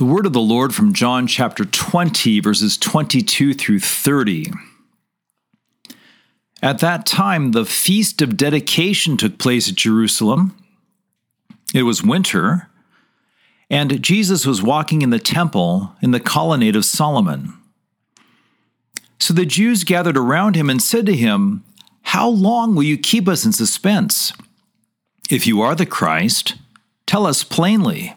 The word of the Lord from John chapter 20, verses 22 through 30. At that time, the feast of dedication took place at Jerusalem. It was winter, and Jesus was walking in the temple in the colonnade of Solomon. So the Jews gathered around him and said to him, How long will you keep us in suspense? If you are the Christ, tell us plainly.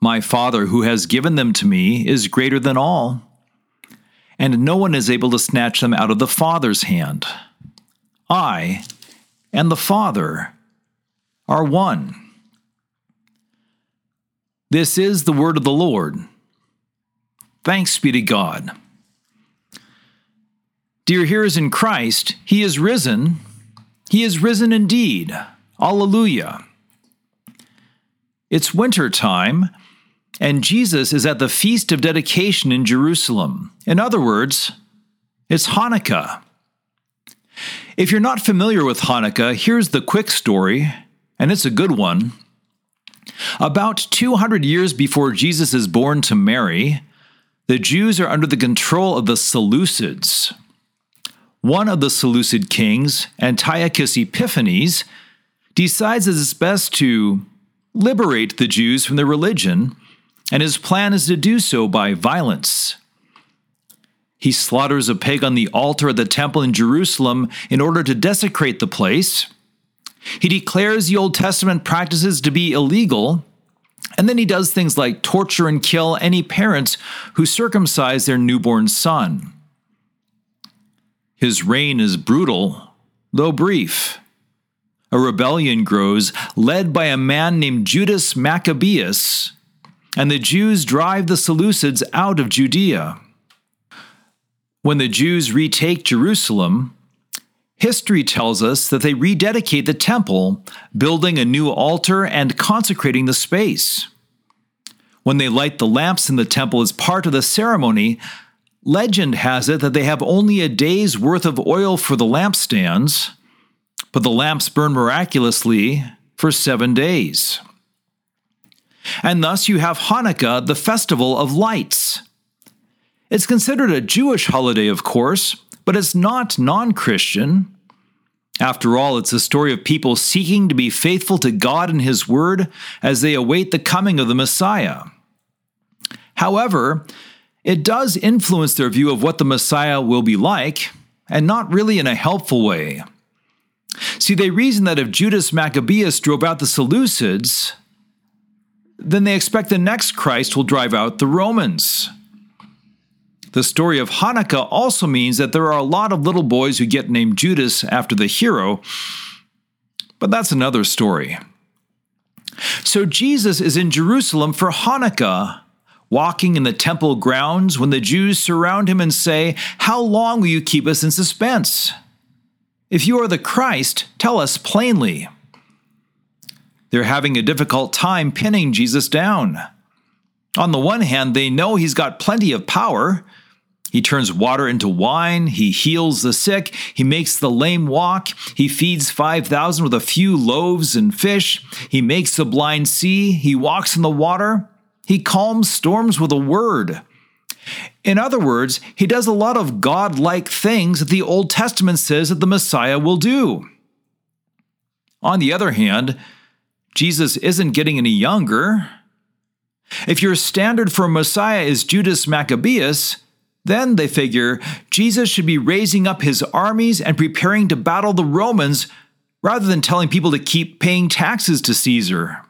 My Father, who has given them to me, is greater than all, and no one is able to snatch them out of the Father's hand. I and the Father are one. This is the word of the Lord. Thanks be to God. Dear hearers in Christ, He is risen. He is risen indeed. Alleluia. It's winter time and Jesus is at the Feast of Dedication in Jerusalem. In other words, it's Hanukkah. If you're not familiar with Hanukkah, here's the quick story, and it's a good one. About 200 years before Jesus is born to Mary, the Jews are under the control of the Seleucids. One of the Seleucid kings, Antiochus Epiphanes, decides it's best to liberate the Jews from their religion and his plan is to do so by violence. He slaughters a pig on the altar at the temple in Jerusalem in order to desecrate the place. He declares the Old Testament practices to be illegal, and then he does things like torture and kill any parents who circumcise their newborn son. His reign is brutal, though brief. A rebellion grows, led by a man named Judas Maccabeus, and the Jews drive the Seleucids out of Judea. When the Jews retake Jerusalem, history tells us that they rededicate the temple, building a new altar and consecrating the space. When they light the lamps in the temple as part of the ceremony, legend has it that they have only a day's worth of oil for the lampstands, but the lamps burn miraculously for seven days. And thus you have Hanukkah, the festival of lights. It's considered a Jewish holiday, of course, but it's not non Christian. After all, it's a story of people seeking to be faithful to God and His Word as they await the coming of the Messiah. However, it does influence their view of what the Messiah will be like, and not really in a helpful way. See, they reason that if Judas Maccabeus drove out the Seleucids, then they expect the next Christ will drive out the Romans. The story of Hanukkah also means that there are a lot of little boys who get named Judas after the hero, but that's another story. So Jesus is in Jerusalem for Hanukkah, walking in the temple grounds when the Jews surround him and say, How long will you keep us in suspense? If you are the Christ, tell us plainly. They're having a difficult time pinning Jesus down. On the one hand, they know he's got plenty of power. He turns water into wine, he heals the sick, he makes the lame walk, he feeds 5,000 with a few loaves and fish, he makes the blind see, he walks in the water, he calms storms with a word. In other words, he does a lot of God-like things that the Old Testament says that the Messiah will do. On the other hand, Jesus isn't getting any younger. If your standard for Messiah is Judas Maccabeus, then they figure Jesus should be raising up his armies and preparing to battle the Romans rather than telling people to keep paying taxes to Caesar.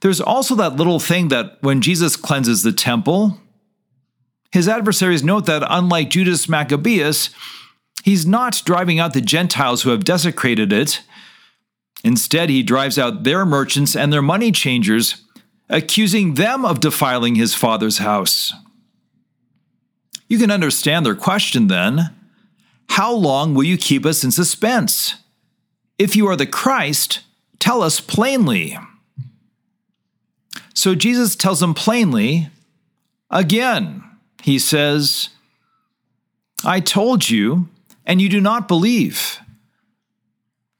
There's also that little thing that when Jesus cleanses the temple, his adversaries note that unlike Judas Maccabeus, he's not driving out the Gentiles who have desecrated it Instead, he drives out their merchants and their money changers, accusing them of defiling his father's house. You can understand their question then. How long will you keep us in suspense? If you are the Christ, tell us plainly. So Jesus tells them plainly, again, he says, I told you, and you do not believe.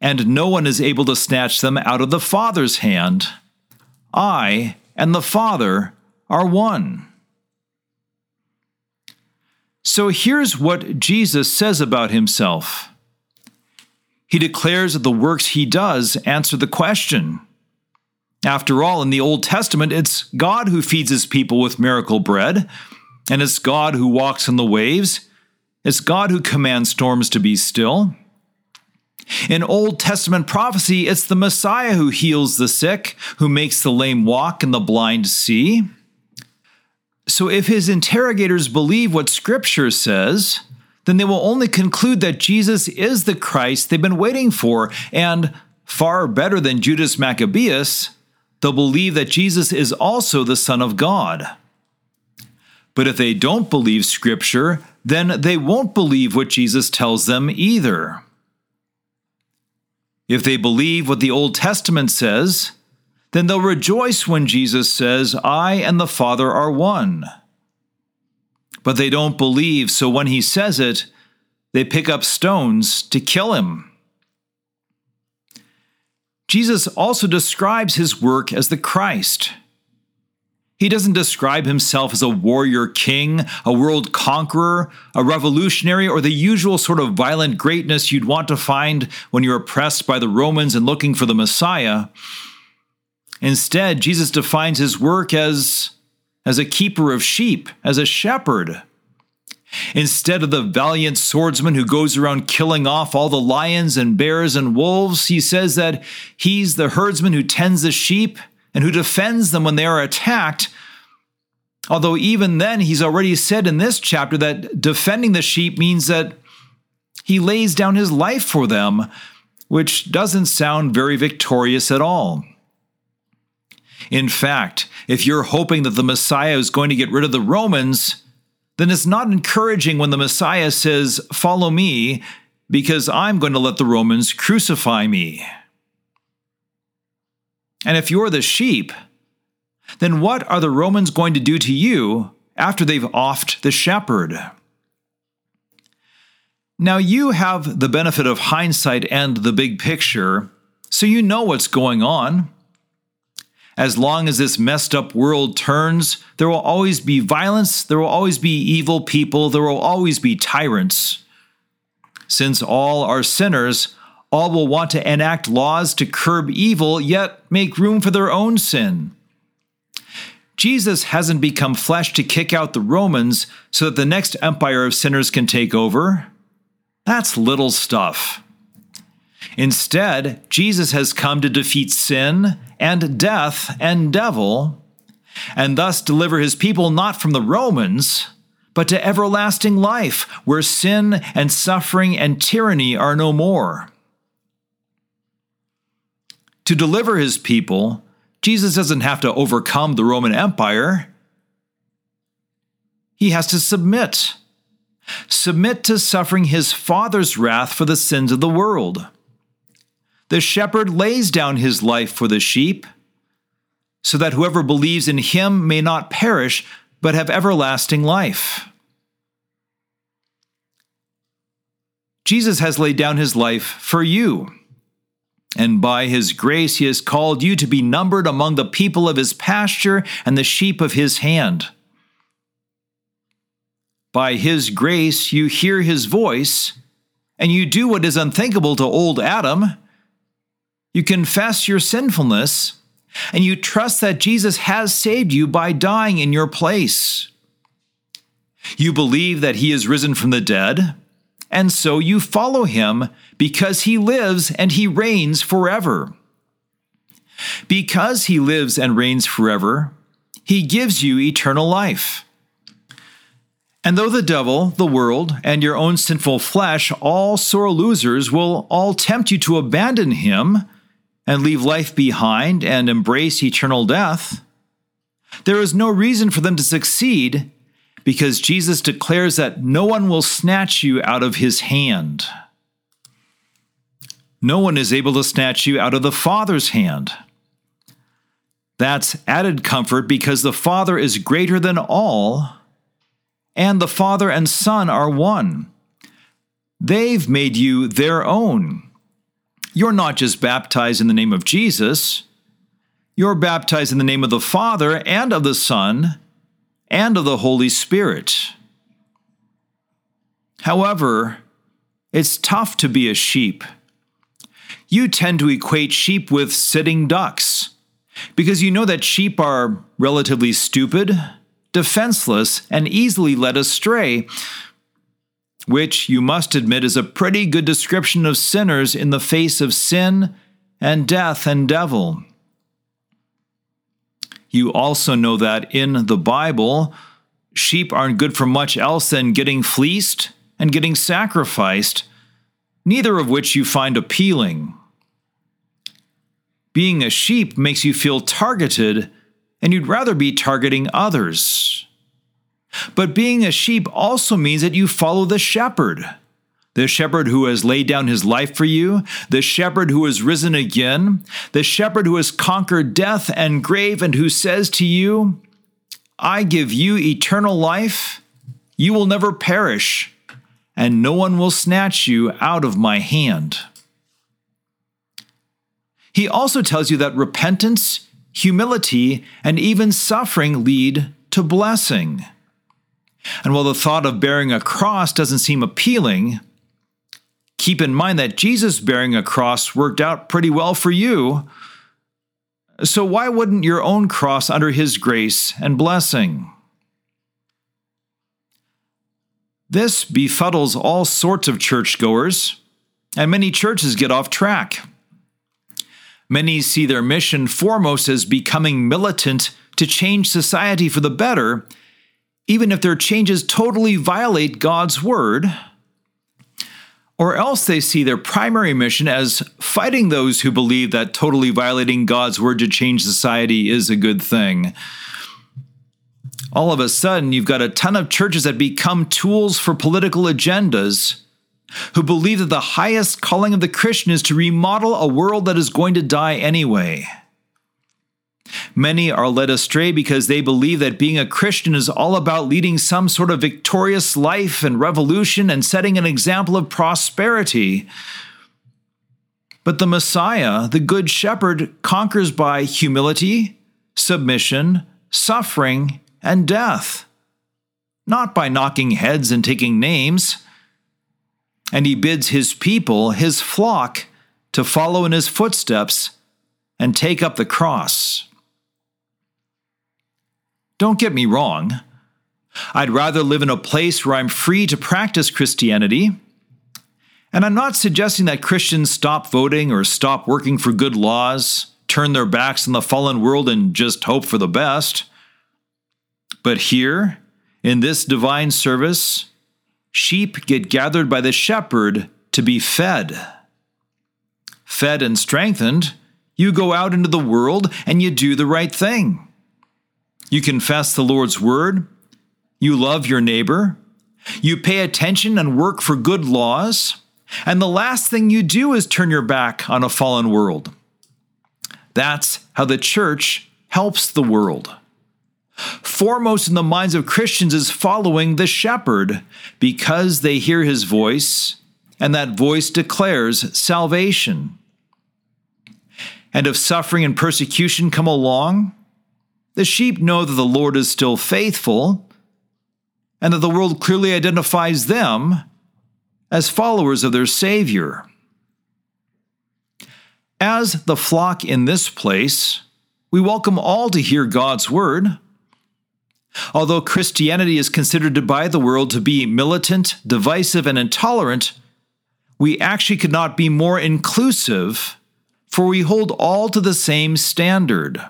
and no one is able to snatch them out of the Father's hand. I and the Father are one. So here's what Jesus says about himself. He declares that the works he does answer the question. After all, in the Old Testament, it's God who feeds his people with miracle bread, and it's God who walks on the waves. It's God who commands storms to be still. In Old Testament prophecy, it's the Messiah who heals the sick, who makes the lame walk and the blind see. So if his interrogators believe what Scripture says, then they will only conclude that Jesus is the Christ they've been waiting for, and far better than Judas Maccabeus, they'll believe that Jesus is also the Son of God. But if they don't believe Scripture, then they won't believe what Jesus tells them either. If they believe what the Old Testament says, then they'll rejoice when Jesus says, I and the Father are one. But they don't believe, so when he says it, they pick up stones to kill him. Jesus also describes his work as the Christ. He doesn't describe himself as a warrior king, a world conqueror, a revolutionary, or the usual sort of violent greatness you'd want to find when you're oppressed by the Romans and looking for the Messiah. Instead, Jesus defines his work as, as a keeper of sheep, as a shepherd. Instead of the valiant swordsman who goes around killing off all the lions and bears and wolves, he says that he's the herdsman who tends the sheep and who defends them when they are attacked. Although, even then, he's already said in this chapter that defending the sheep means that he lays down his life for them, which doesn't sound very victorious at all. In fact, if you're hoping that the Messiah is going to get rid of the Romans, then it's not encouraging when the Messiah says, Follow me, because I'm going to let the Romans crucify me. And if you're the sheep, then what are the Romans going to do to you after they've offed the shepherd? Now, you have the benefit of hindsight and the big picture, so you know what's going on. As long as this messed up world turns, there will always be violence, there will always be evil people, there will always be tyrants. Since all are sinners, all will want to enact laws to curb evil, yet make room for their own sin. Jesus hasn't become flesh to kick out the Romans so that the next empire of sinners can take over. That's little stuff. Instead, Jesus has come to defeat sin and death and devil, and thus deliver his people not from the Romans, but to everlasting life, where sin and suffering and tyranny are no more. To deliver his people, Jesus doesn't have to overcome the Roman Empire. He has to submit. Submit to suffering his Father's wrath for the sins of the world. The shepherd lays down his life for the sheep, so that whoever believes in him may not perish, but have everlasting life. Jesus has laid down his life for you and by his grace he has called you to be numbered among the people of his pasture and the sheep of his hand. By his grace you hear his voice, and you do what is unthinkable to old Adam. You confess your sinfulness, and you trust that Jesus has saved you by dying in your place. You believe that he is risen from the dead, and so you follow him because he lives and he reigns forever. Because he lives and reigns forever, he gives you eternal life. And though the devil, the world, and your own sinful flesh, all sore losers, will all tempt you to abandon him and leave life behind and embrace eternal death, there is no reason for them to succeed because Jesus declares that no one will snatch you out of his hand. No one is able to snatch you out of the Father's hand. That's added comfort because the Father is greater than all, and the Father and Son are one. They've made you their own. You're not just baptized in the name of Jesus, you're baptized in the name of the Father and of the Son and of the Holy Spirit. However, it's tough to be a sheep. You tend to equate sheep with sitting ducks because you know that sheep are relatively stupid, defenseless, and easily led astray, which you must admit is a pretty good description of sinners in the face of sin and death and devil. You also know that in the Bible, sheep aren't good for much else than getting fleeced and getting sacrificed, neither of which you find appealing. Being a sheep makes you feel targeted, and you'd rather be targeting others. But being a sheep also means that you follow the shepherd. The shepherd who has laid down his life for you, the shepherd who has risen again, the shepherd who has conquered death and grave, and who says to you, I give you eternal life, you will never perish, and no one will snatch you out of my hand. He also tells you that repentance, humility, and even suffering lead to blessing. And while the thought of bearing a cross doesn't seem appealing, keep in mind that Jesus bearing a cross worked out pretty well for you. So why wouldn't your own cross under his grace and blessing? This befuddles all sorts of churchgoers, and many churches get off track. Many see their mission foremost as becoming militant to change society for the better, even if their changes totally violate God's word. Or else they see their primary mission as fighting those who believe that totally violating God's word to change society is a good thing. All of a sudden, you've got a ton of churches that become tools for political agendas who believe that the highest calling of the Christian is to remodel a world that is going to die anyway. Many are led astray because they believe that being a Christian is all about leading some sort of victorious life and revolution and setting an example of prosperity. But the Messiah, the Good Shepherd, conquers by humility, submission, suffering, and death, not by knocking heads and taking names and he bids his people, his flock, to follow in his footsteps and take up the cross. Don't get me wrong. I'd rather live in a place where I'm free to practice Christianity. And I'm not suggesting that Christians stop voting or stop working for good laws, turn their backs on the fallen world, and just hope for the best. But here, in this divine service, sheep get gathered by the shepherd to be fed. Fed and strengthened, you go out into the world and you do the right thing. You confess the Lord's word, you love your neighbor, you pay attention and work for good laws, and the last thing you do is turn your back on a fallen world. That's how the church helps the world. Foremost in the minds of Christians is following the shepherd because they hear his voice, and that voice declares salvation. And if suffering and persecution come along, the sheep know that the Lord is still faithful, and that the world clearly identifies them as followers of their Savior. As the flock in this place, We welcome all to hear God's word. Although Christianity is considered by the world to be militant, divisive, and intolerant, we actually could not be more inclusive, for we hold all to the same standard.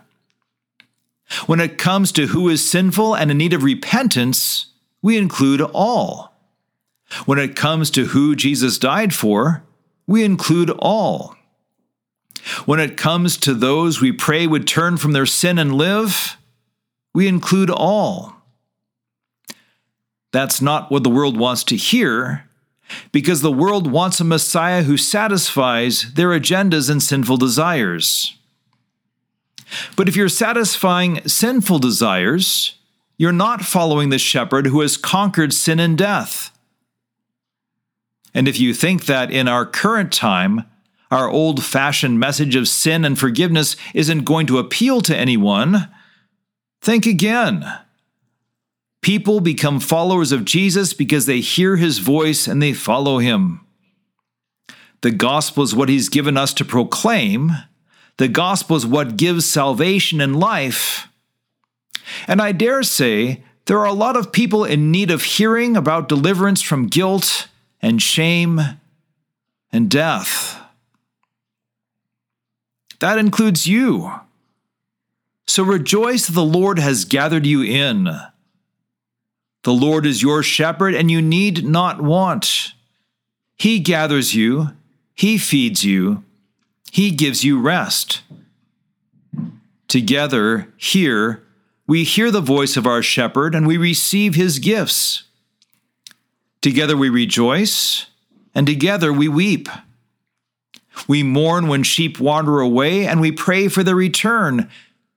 When it comes to who is sinful and in need of repentance, we include all. When it comes to who Jesus died for, we include all. When it comes to those we pray would turn from their sin and live, we include all. That's not what the world wants to hear, because the world wants a Messiah who satisfies their agendas and sinful desires. But if you're satisfying sinful desires, you're not following the shepherd who has conquered sin and death. And if you think that in our current time, our old fashioned message of sin and forgiveness isn't going to appeal to anyone, think again. People become followers of Jesus because they hear his voice and they follow him. The gospel is what he's given us to proclaim. The gospel is what gives salvation and life. And I dare say there are a lot of people in need of hearing about deliverance from guilt and shame and death. That includes you. So rejoice that the Lord has gathered you in. The Lord is your shepherd, and you need not want. He gathers you, He feeds you, He gives you rest. Together, here, we hear the voice of our shepherd and we receive his gifts. Together we rejoice, and together we weep. We mourn when sheep wander away, and we pray for their return.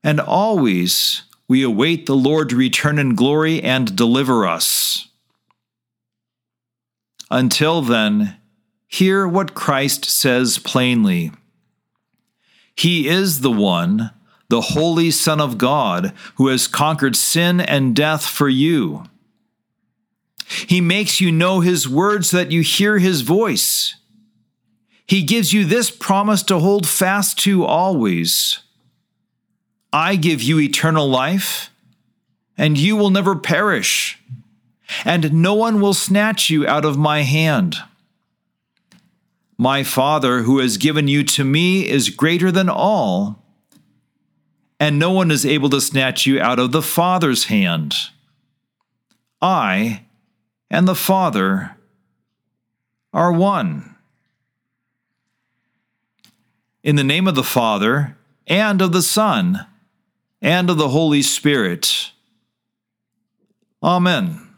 And always we await the Lord to return in glory and deliver us. Until then, hear what Christ says plainly He is the one, the Holy Son of God, who has conquered sin and death for you. He makes you know His word so that you hear His voice. He gives you this promise to hold fast to always I give you eternal life, and you will never perish, and no one will snatch you out of my hand. My Father, who has given you to me, is greater than all, and no one is able to snatch you out of the Father's hand. I and the Father are one. In the name of the Father, and of the Son, and of the Holy Spirit. Amen.